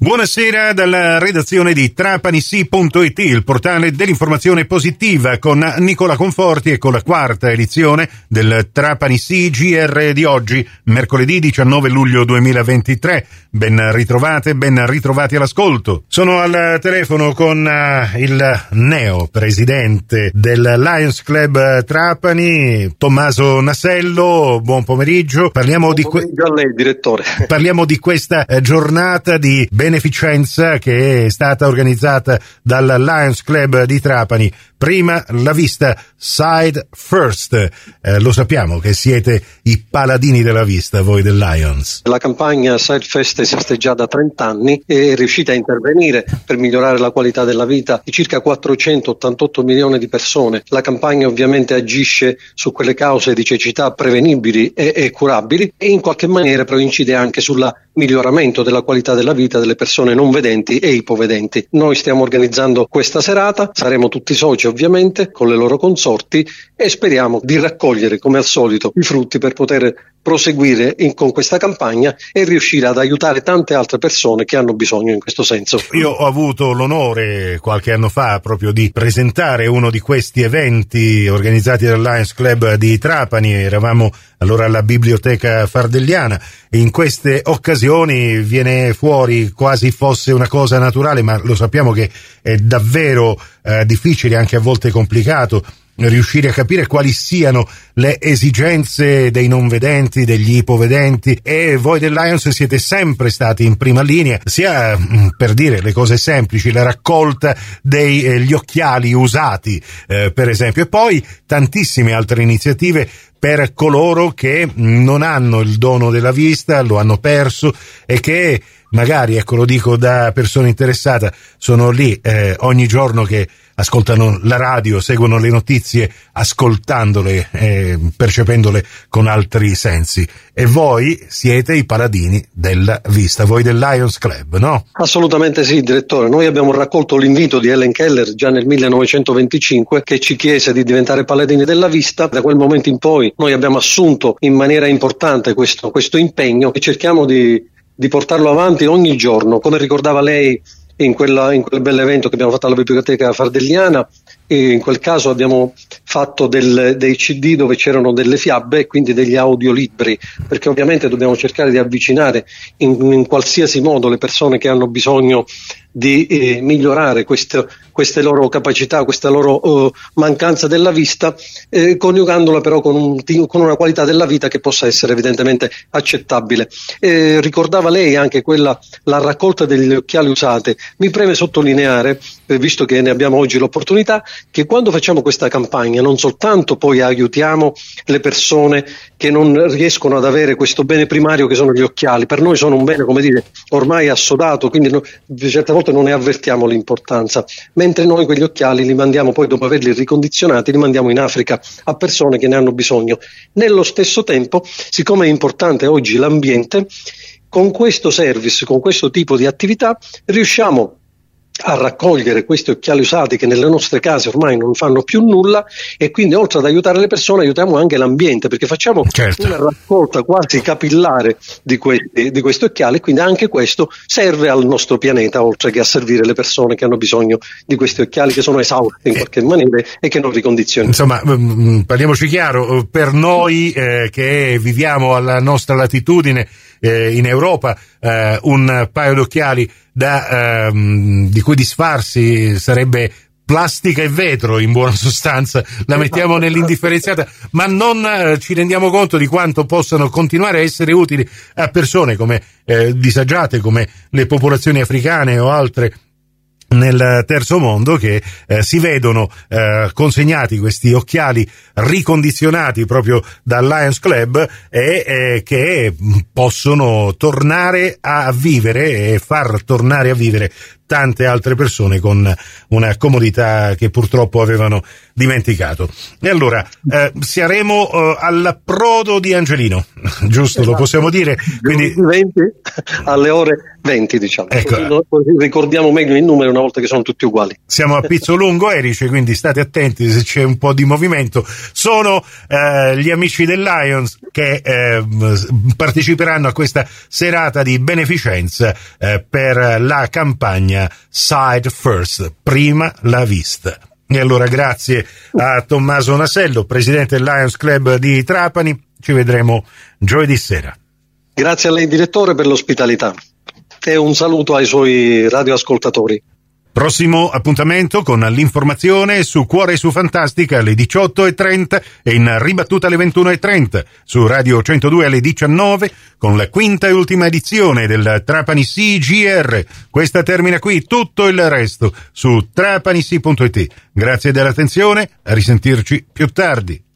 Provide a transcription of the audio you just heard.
Buonasera dalla redazione di trapanisi.it, il portale dell'informazione positiva con Nicola Conforti e con la quarta edizione del Trapanisi GR di oggi, mercoledì 19 luglio 2023. Ben ritrovate, ben ritrovati all'ascolto. Sono al telefono con uh, il neo presidente del Lions Club Trapani, Tommaso Nasello. Buon pomeriggio. Parliamo buon pomeriggio di que- a lei, direttore. Parliamo di questa eh, giornata di beneficenza che è stata organizzata dal Lions Club di Trapani. Prima la vista Side First. Eh, lo sappiamo che siete i paladini della vista, voi del Lions. La campagna Side First esiste già da 30 anni e è riuscita a intervenire per migliorare la qualità della vita di circa 488 milioni di persone. La campagna ovviamente agisce su quelle cause di cecità prevenibili e, e curabili e in qualche maniera però incide anche sulla miglioramento della qualità della vita delle persone non vedenti e ipovedenti. Noi stiamo organizzando questa serata, saremo tutti soci ovviamente con le loro consorti e speriamo di raccogliere come al solito i frutti per poter proseguire in, con questa campagna e riuscire ad aiutare tante altre persone che hanno bisogno in questo senso. Io ho avuto l'onore qualche anno fa proprio di presentare uno di questi eventi organizzati dal Lions Club di Trapani, eravamo allora alla biblioteca fardelliana. E in queste occasioni viene fuori quasi fosse una cosa naturale, ma lo sappiamo che è davvero eh, difficile, anche a volte complicato riuscire a capire quali siano le esigenze dei non vedenti, degli ipovedenti. E voi del Lions siete sempre stati in prima linea, sia mm, per dire le cose semplici, la raccolta degli eh, occhiali usati, eh, per esempio, e poi tantissime altre iniziative per coloro che non hanno il dono della vista, lo hanno perso e che magari, ecco lo dico da persona interessata, sono lì eh, ogni giorno che ascoltano la radio, seguono le notizie ascoltandole, eh, percependole con altri sensi. E voi siete i paladini della vista, voi del Lions Club, no? Assolutamente sì, direttore. Noi abbiamo raccolto l'invito di Ellen Keller già nel 1925 che ci chiese di diventare paladini della vista. Da quel momento in poi noi abbiamo assunto in maniera importante questo, questo impegno e cerchiamo di, di portarlo avanti ogni giorno. Come ricordava lei in, quella, in quel bell'evento che abbiamo fatto alla biblioteca fardelliana in quel caso abbiamo fatto del, dei CD dove c'erano delle fiabe e quindi degli audiolibri, perché ovviamente dobbiamo cercare di avvicinare in, in qualsiasi modo le persone che hanno bisogno di eh, migliorare queste, queste, loro capacità, questa loro uh, mancanza della vista, eh, coniugandola però con, un, con, una qualità della vita che possa essere evidentemente accettabile. Eh, ricordava lei anche quella, la raccolta degli occhiali usate. Mi preme sottolineare, eh, visto che ne abbiamo oggi l'opportunità, che quando facciamo questa campagna non soltanto poi aiutiamo le persone che non riescono ad avere questo bene primario che sono gli occhiali, per noi sono un bene, come dire, ormai assodato, quindi no, certe volte non ne avvertiamo l'importanza, mentre noi quegli occhiali li mandiamo poi dopo averli ricondizionati, li mandiamo in Africa a persone che ne hanno bisogno. Nello stesso tempo, siccome è importante oggi l'ambiente, con questo service, con questo tipo di attività, riusciamo a raccogliere questi occhiali usati che nelle nostre case ormai non fanno più nulla e quindi oltre ad aiutare le persone aiutiamo anche l'ambiente perché facciamo certo. una raccolta quasi capillare di questi, di questi occhiali e quindi anche questo serve al nostro pianeta oltre che a servire le persone che hanno bisogno di questi occhiali che sono esausti in eh. qualche maniera e che non ricondizionano. Insomma, mm, mm, parliamoci chiaro, per noi eh, che viviamo alla nostra latitudine eh, in Europa eh, un paio d'occhiali da, ehm, di cui disfarsi sarebbe plastica e vetro in buona sostanza, la mettiamo nell'indifferenziata, ma non eh, ci rendiamo conto di quanto possano continuare a essere utili a persone come eh, disagiate, come le popolazioni africane o altre nel terzo mondo che eh, si vedono eh, consegnati questi occhiali ricondizionati proprio dal Lions Club e eh, che possono tornare a vivere e far tornare a vivere tante altre persone con una comodità che purtroppo avevano dimenticato. E allora eh, saremo eh, all'approdo di Angelino, giusto? Esatto. Lo possiamo dire? Quindi... 20 alle ore 20, diciamo. Ecco. Ricordiamo meglio i numeri una volta che sono tutti uguali. Siamo a Pizzolungo Erice, quindi state attenti se c'è un po' di movimento. Sono eh, gli amici del Lions che eh, parteciperanno a questa serata di beneficenza eh, per la campagna Side First, prima la vista. E allora grazie a Tommaso Nasello, presidente del Lions Club di Trapani. Ci vedremo giovedì sera. Grazie a lei direttore per l'ospitalità e un saluto ai suoi radioascoltatori. Prossimo appuntamento con l'informazione su Cuore su Fantastica alle 18.30 e in ribattuta alle 21.30 su Radio 102 alle 19 con la quinta e ultima edizione del Trapani CGR. Questa termina qui, tutto il resto su trapanisi.it. Grazie dell'attenzione, a risentirci più tardi.